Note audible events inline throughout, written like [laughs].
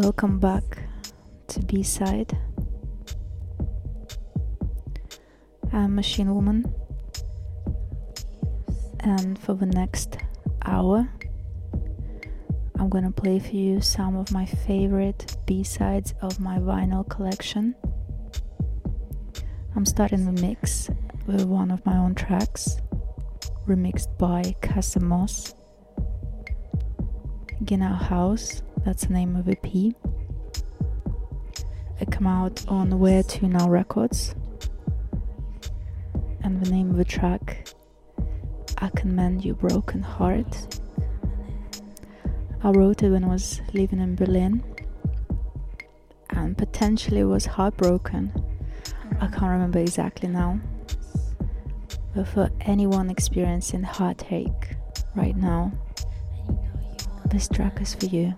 Welcome back to B side. I'm Machine Woman, and for the next hour, I'm gonna play for you some of my favorite B sides of my vinyl collection. I'm starting the mix with one of my own tracks, remixed by Kassem Mosse. House, that's the name of EP. It came out on Where to Now Records. And the name of the track, I Can Mend Your Broken Heart. I wrote it when I was living in Berlin and potentially was heartbroken. I can't remember exactly now. But for anyone experiencing heartache right now, this track is for you.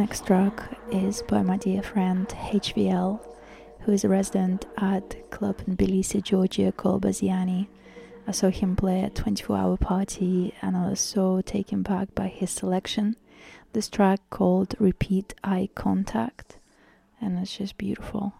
Next track is by my dear friend HVL, who is a resident at club in Tbilisi, Georgia called Bassiani. I saw him play at 24 Hour Party and I was so taken back by his selection. This track called Repeat Eye Contact, and it's just beautiful.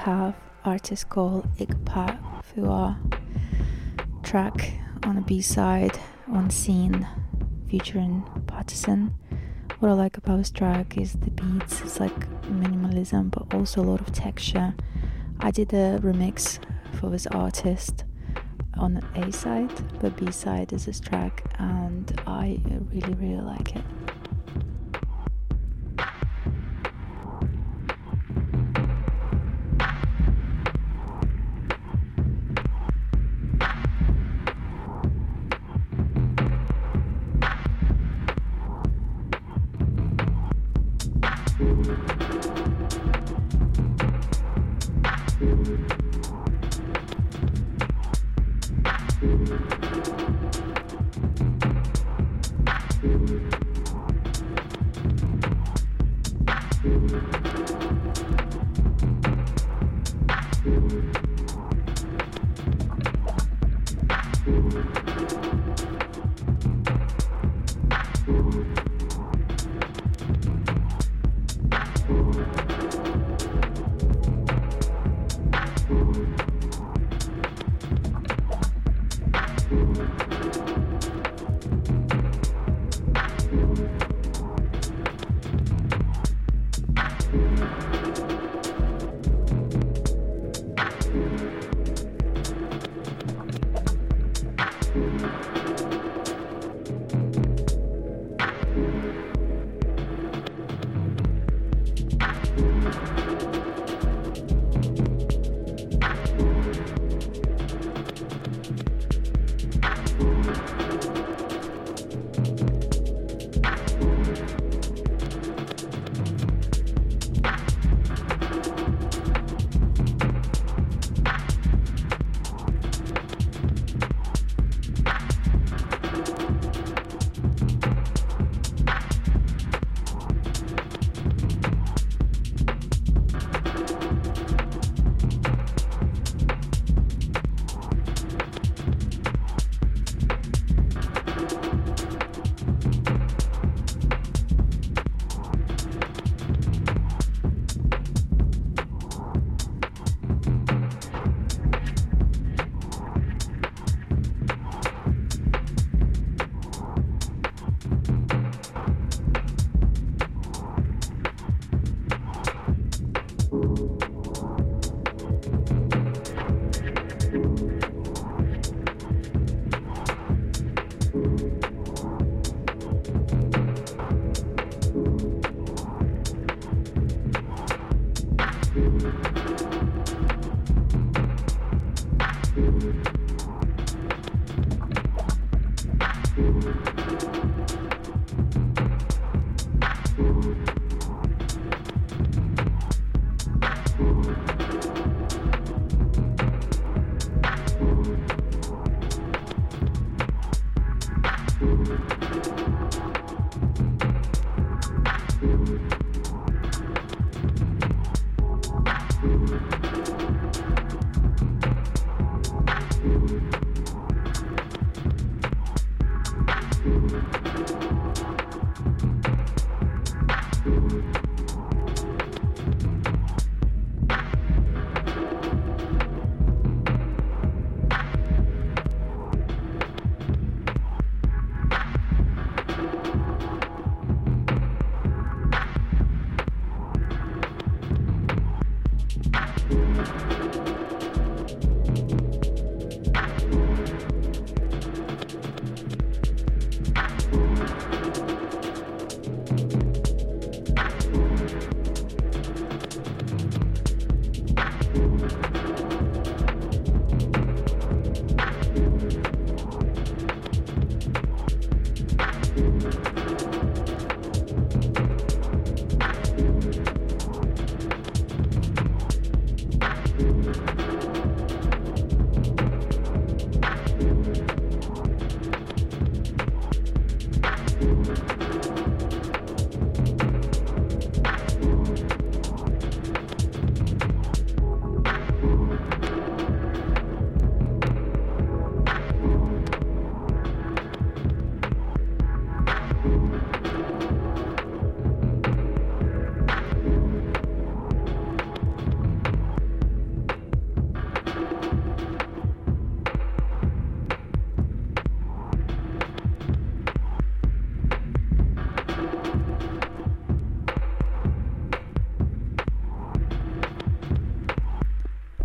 Have artist called Igpa Fua track on a B-side on scene featuring Partisan. What I like about this track is the beats, it's like minimalism but also a lot of texture. I did a remix for this artist on the A side, but B side is this track and I really really like it.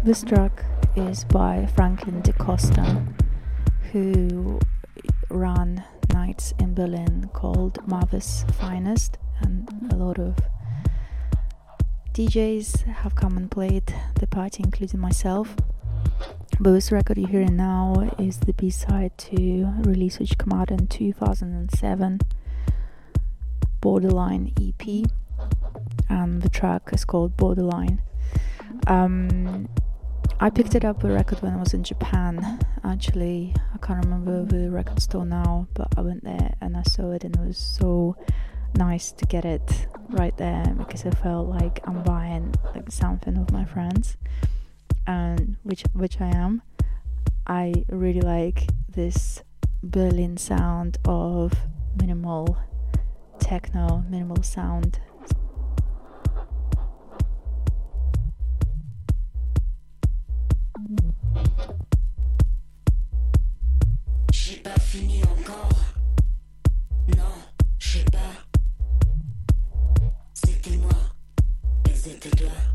This track is by Franklin DeCosta, who ran nights in Berlin called Marvis Finest, and a lot of DJs have come and played the party, including myself. But this record you're hearing now is the B side to release which came out in 2007 Borderline EP, and the track is called Borderline. Um, I picked it up a record when I was in Japan. Actually, I can't remember the record store now, but I went there and I saw it, and it was so nice to get it right there because I felt like I'm buying like something of my friends, and which which I am. I really like this Berlin sound of minimal techno, minimal sound J'ai pas fini encore. Non, je sais pas. C'était moi. Et c'était toi.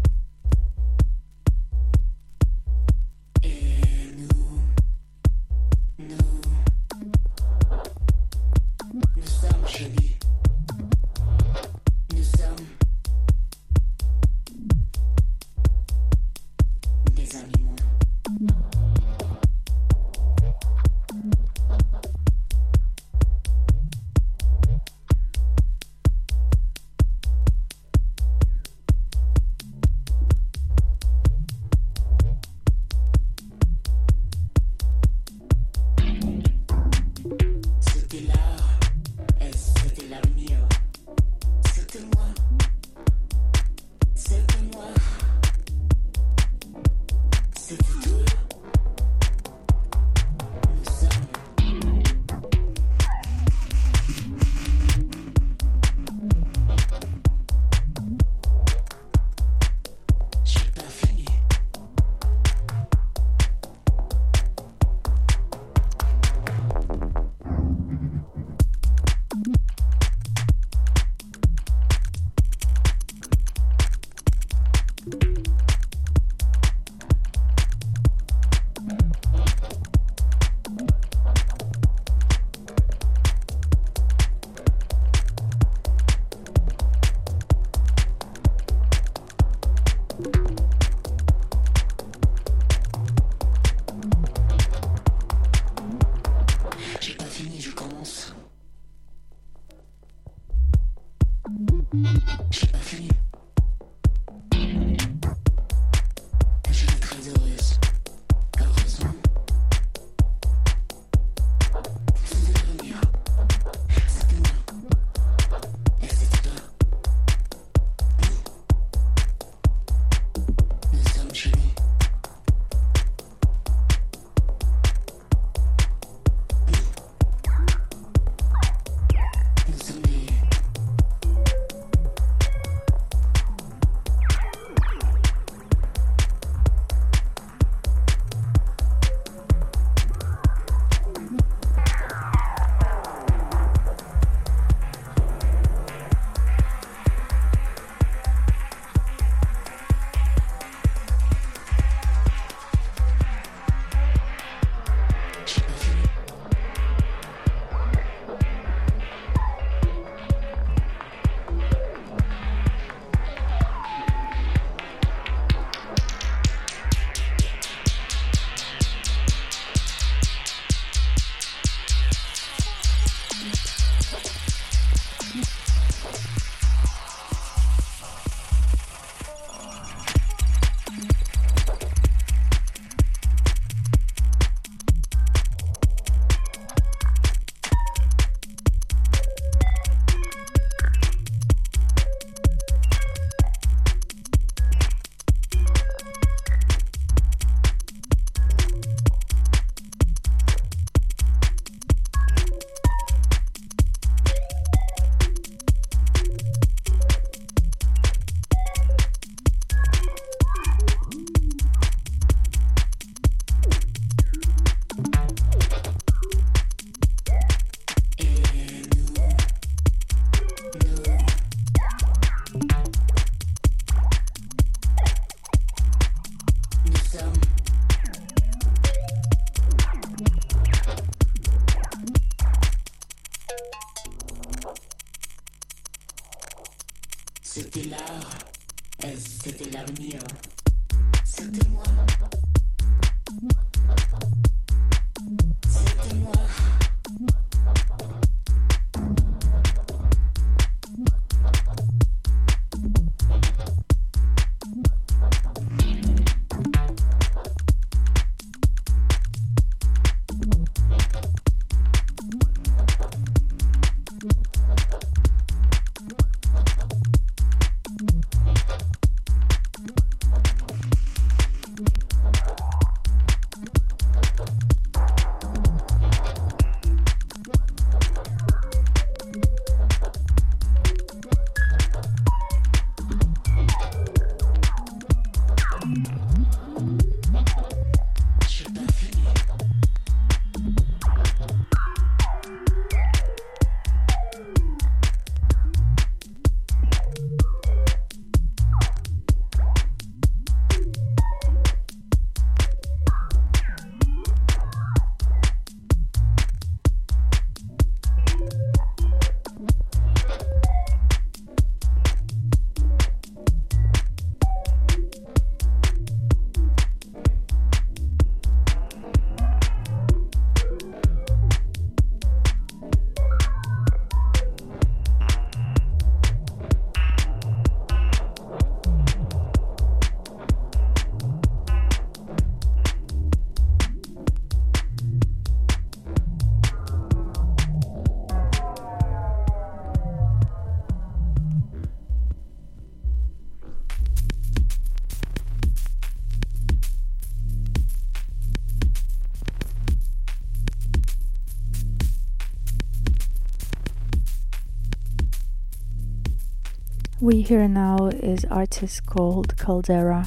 We Hear Now is artist called Caldera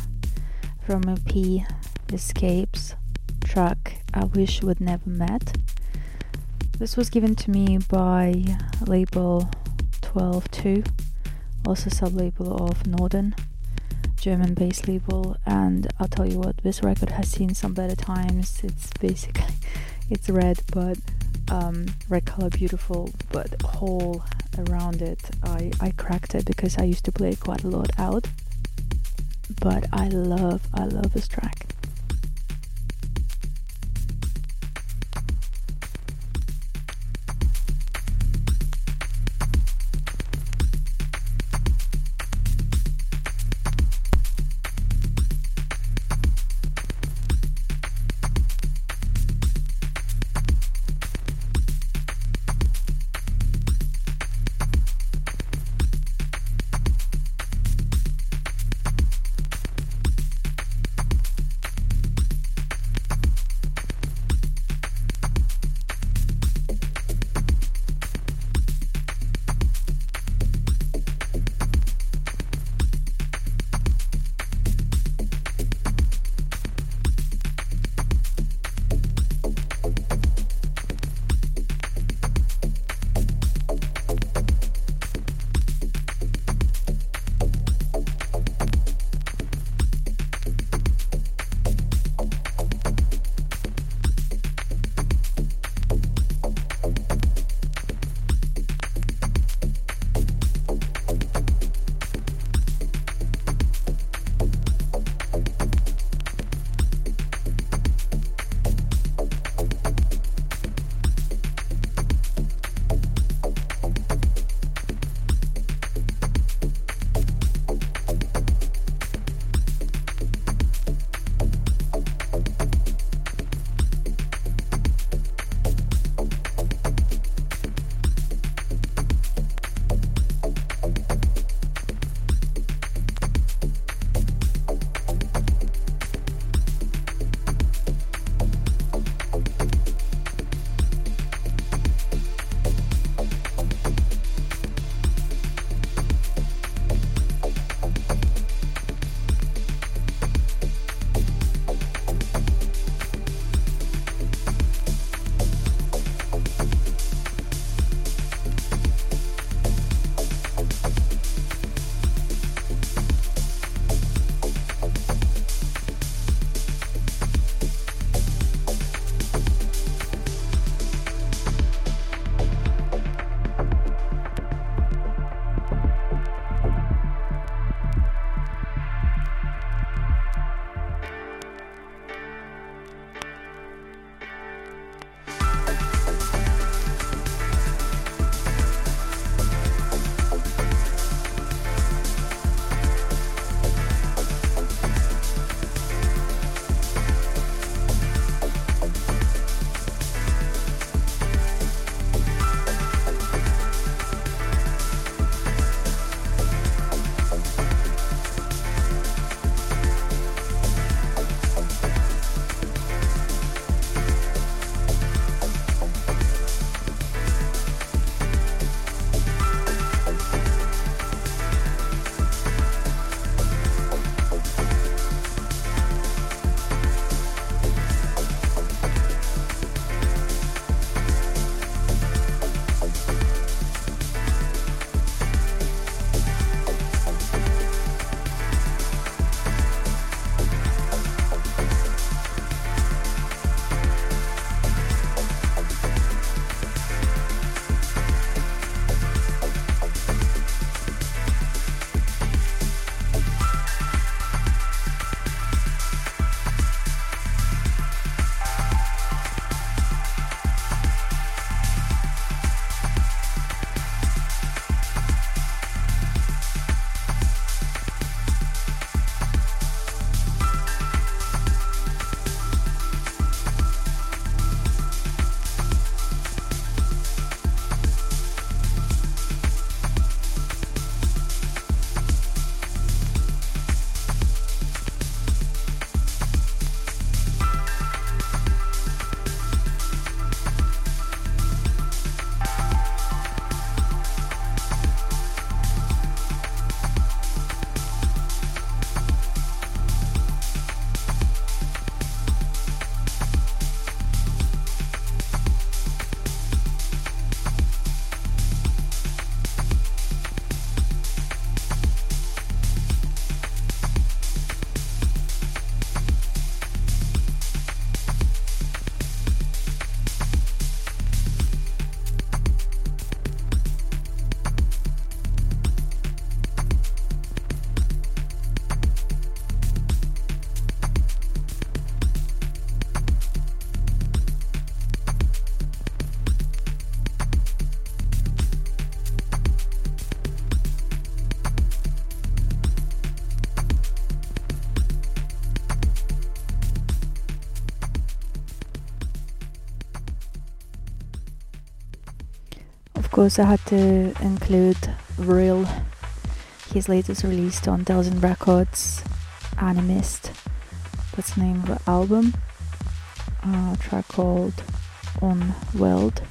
from EP Escapes track I Wish We'd Never Met. This was given to me by label 122, also sub label of Norden, German based label. And I'll tell you what, this record has seen some better times. It's basically [laughs] it's red, but um, red color beautiful, but whole around it. I, I cracked it because I used to play quite a lot out. But I love, I love this track. I had to include Real, his latest release on Delsin Records, Animist. That's the name of the album. A track called On Weld.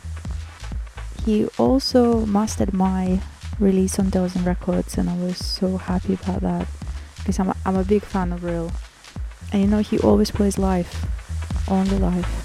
He also mastered my release on Delsin Records, and I was so happy about that because I'm a, I'm a big fan of Real. And you know, he always plays live, only live.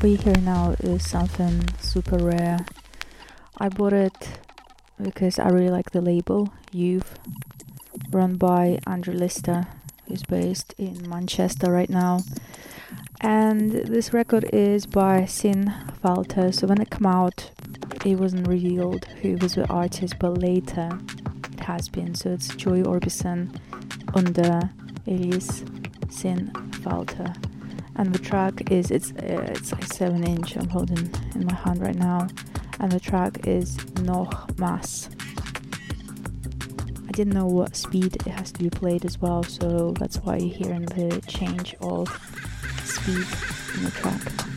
We hear now is something super rare. I bought it because I really like the label Youth, run by Andrew Lyster, who's based in Manchester right now. And this record is by Sin Falter. So when it came out, it wasn't revealed who was the artist, but later it has been. So it's Joy Orbison under alias Sin Falter and the track is it's uh, it's like seven inch I'm holding in my hand right now. And the track is Noch Mas. I didn't know what speed it has to be played as well so that's why you're hearing the change of speed in the track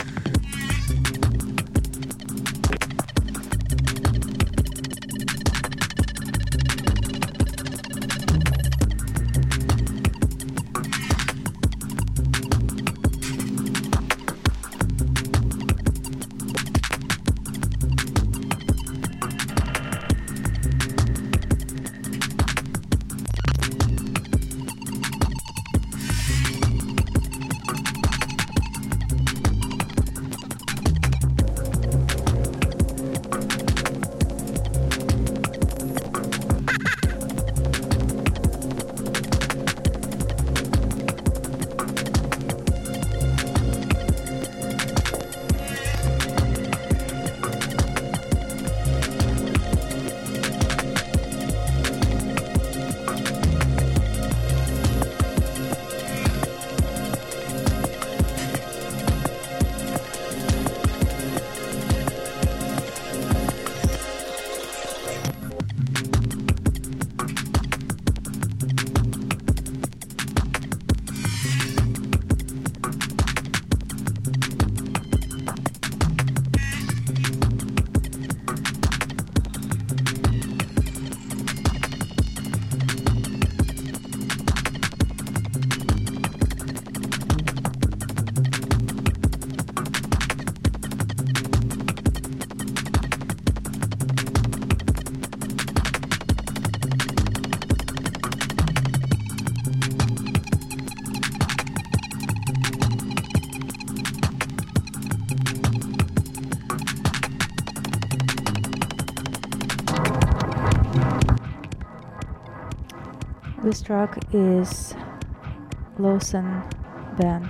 track is Lawson Ben,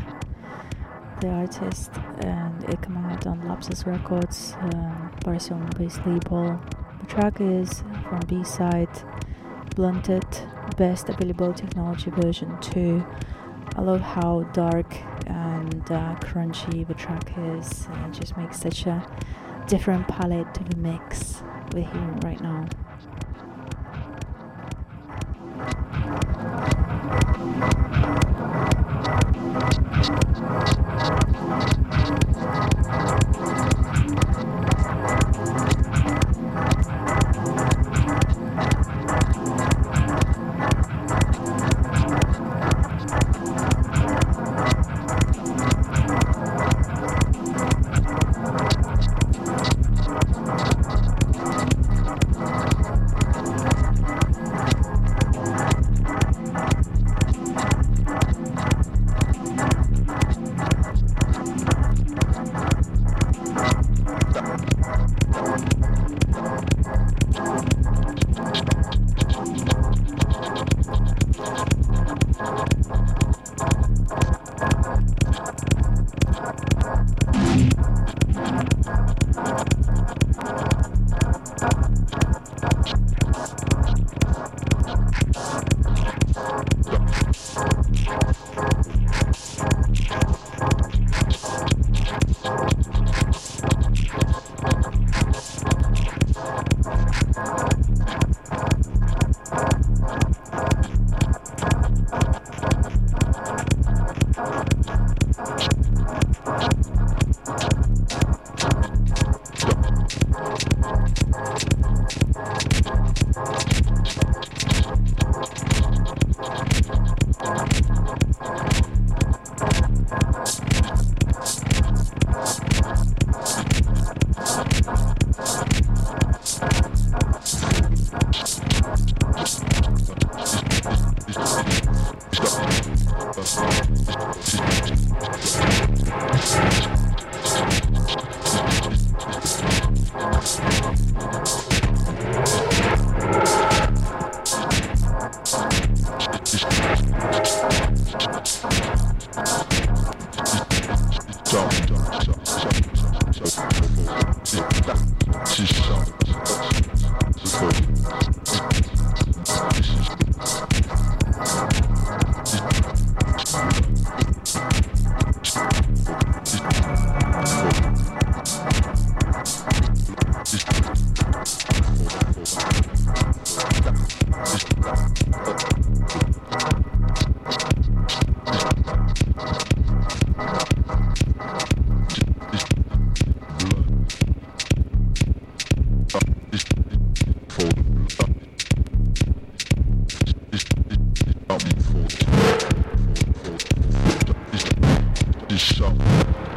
the artist, and it came out on Lapsus Records, um, Barcelona based label. The track is from B side Blunted Best Available Technology version 2. I love how dark and uh, crunchy the track is, and it just makes such a different palette to the mix we're hearing right now. I'm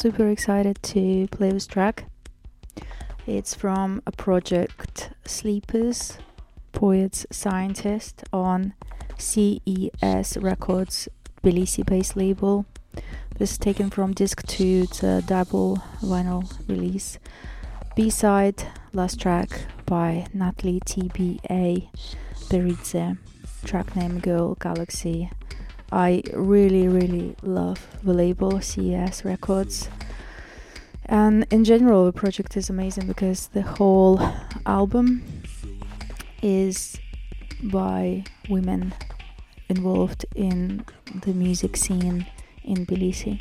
super excited to play this track. It's from a project Sleepers, Poets Scientist on CES Records Tbilisi based label. This is taken from disc 2, it's a double vinyl release. B side, last track by Natalie TBA Beridze, track name Girl Galaxy. I really, really love the label CES Records. And in general, the project is amazing because the whole album is by women involved in the music scene in Tbilisi.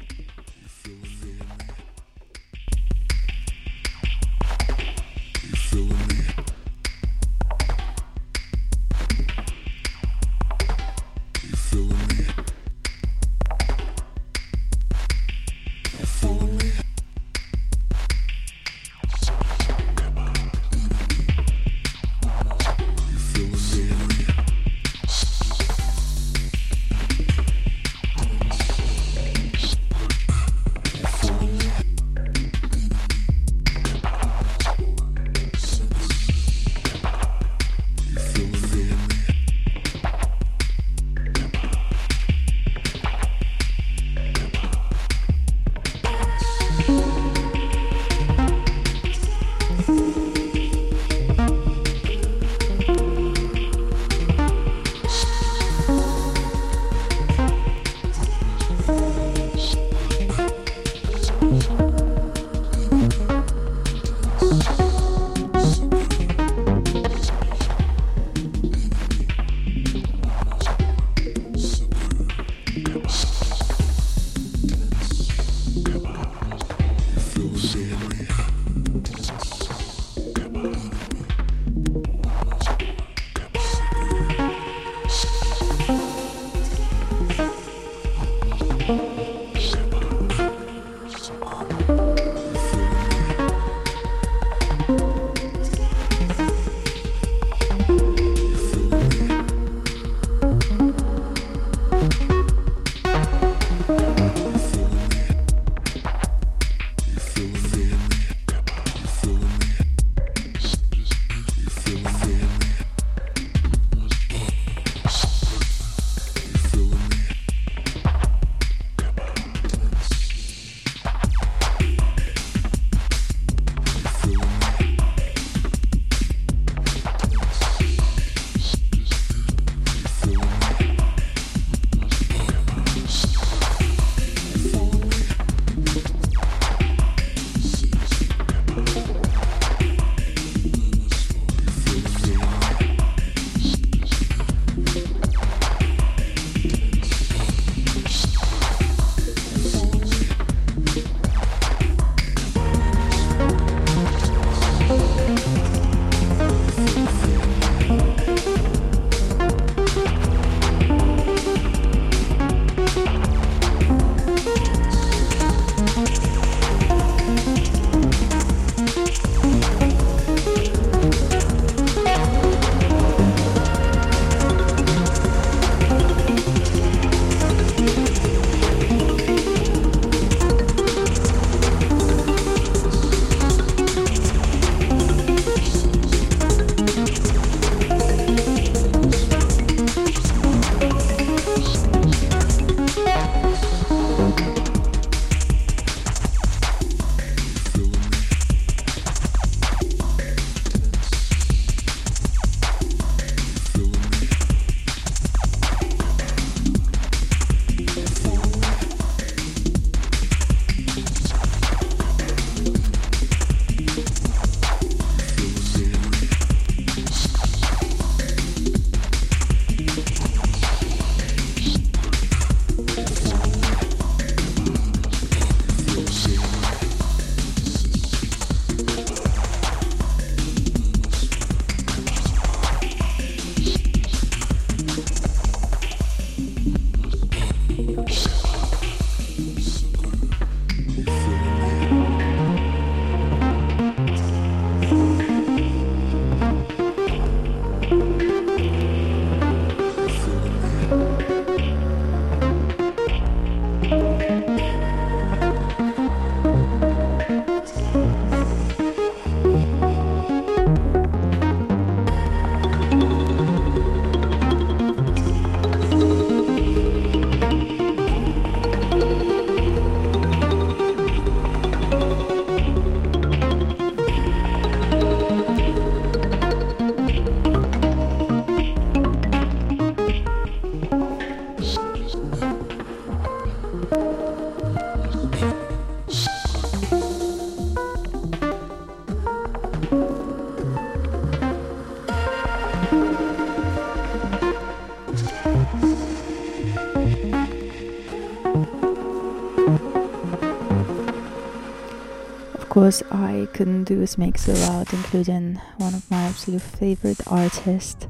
Couldn't do is make mix without including one of my absolute favorite artists,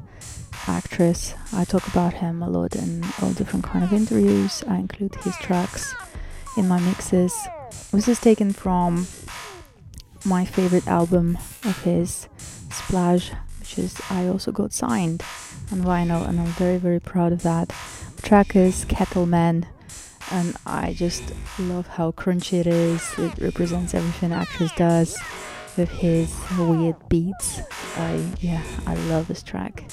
actress. I talk about him a lot in all different kind of interviews. I include his tracks in my mixes. This is taken from my favorite album of his, Splazsh, which is I also got signed on vinyl, and I'm very very proud of that. The track is Kettle Men and I just love how crunchy it is. It represents everything Actress does with his weird beats. I yeah, I love this track.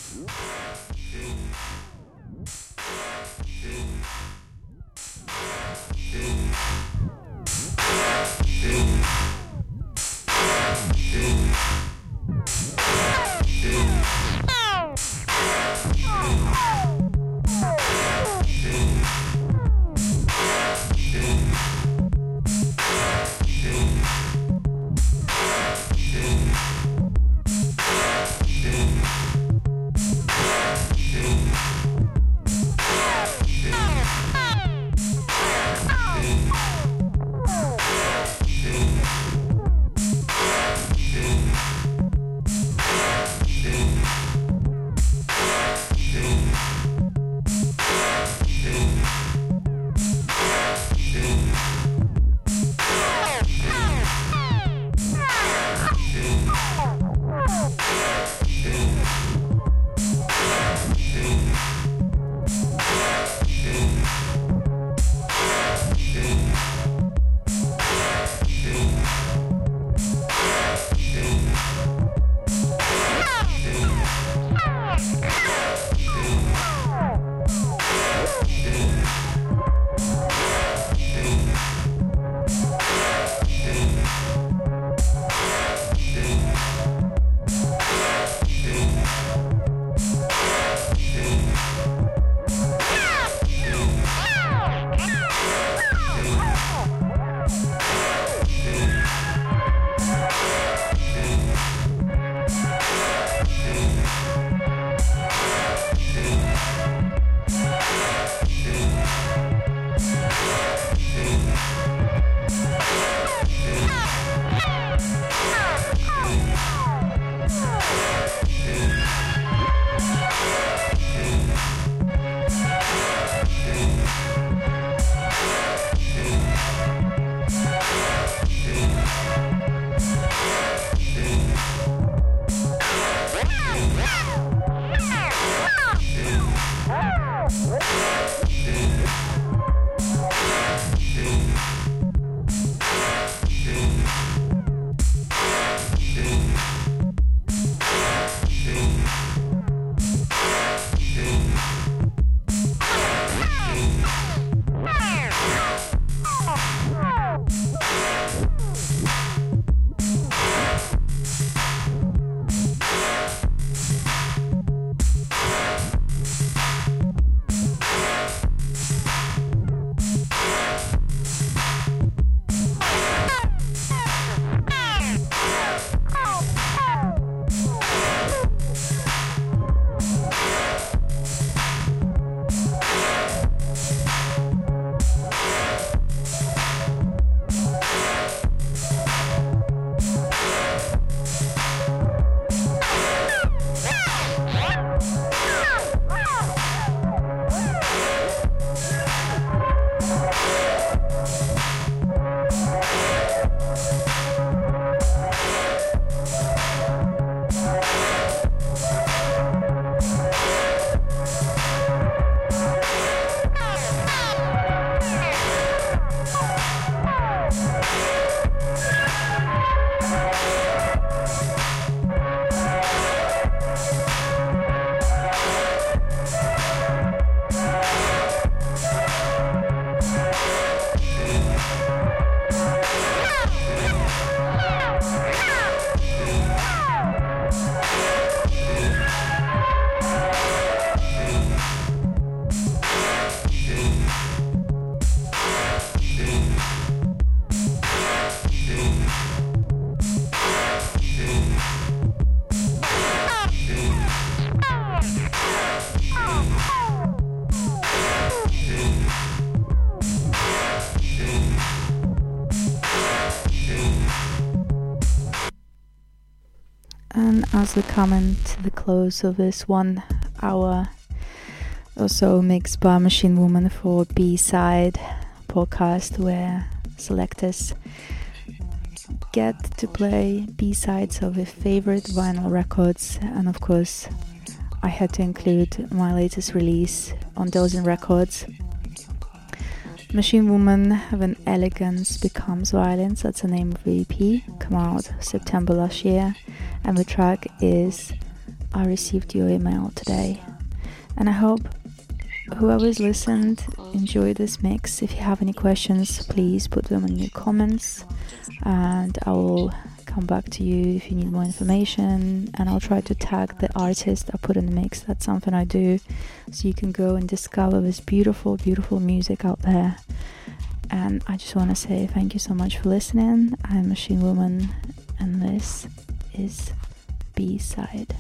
As we come to the close of this one hour or so mixed by Machine Woman for B side podcast where selectors get to play B sides of their favorite vinyl records, and of course, I had to include my latest release on Dozin Records. Machine Woman When Elegance Becomes Violence, that's the name of the EP, come out September last year, and the track is I Received Your Email Today. And I hope whoever's listened enjoyed this mix. If you have any questions, please put them in your comments, and I will come back to you if you need more information. And I'll try to tag the artist I put in the mix. That's something I do, so you can go and discover this beautiful, beautiful music out there. And I just want to say thank you so much for listening. I'm Machine Woman, and this is B side.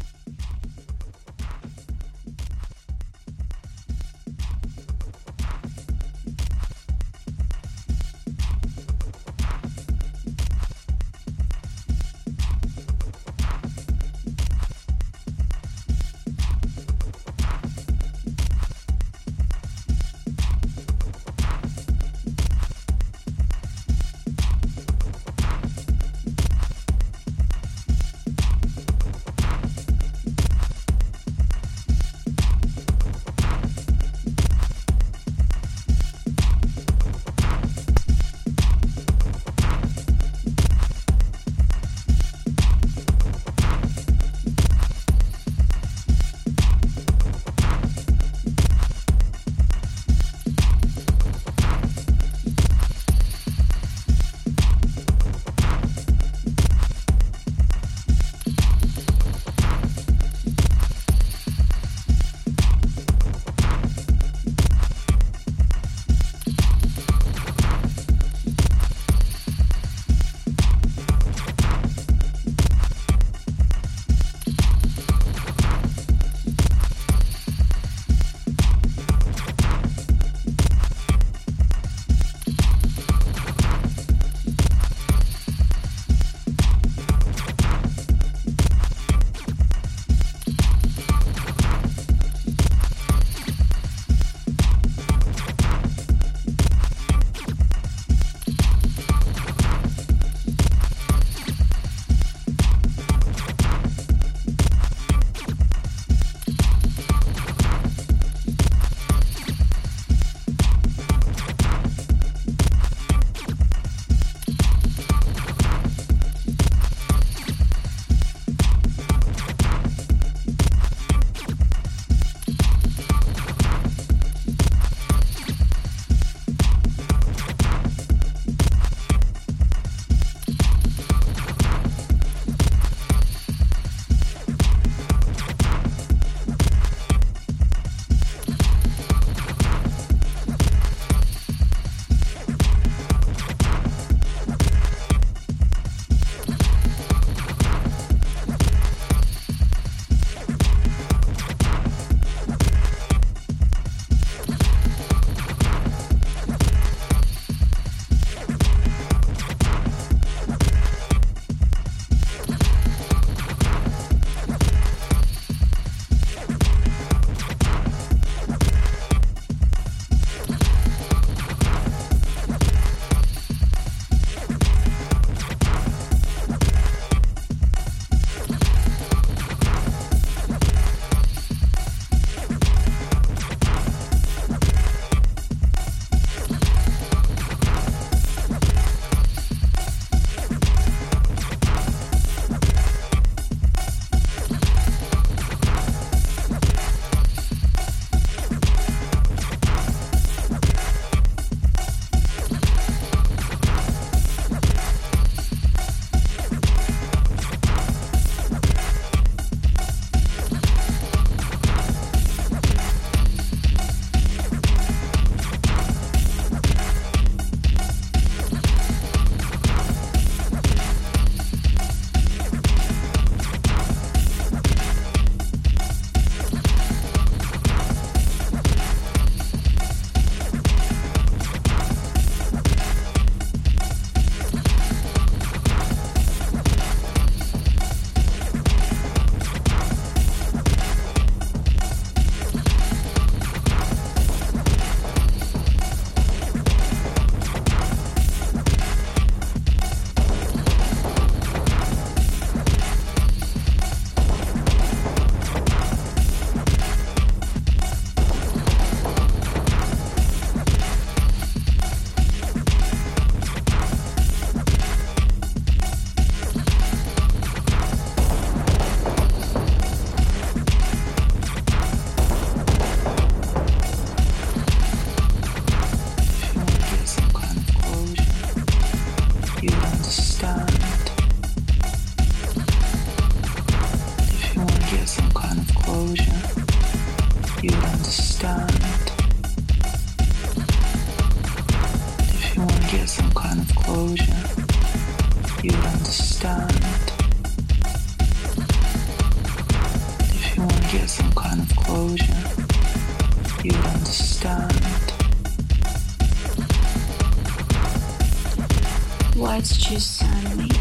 talent. If you want to get some kind of closure, you understand. Why did you send me?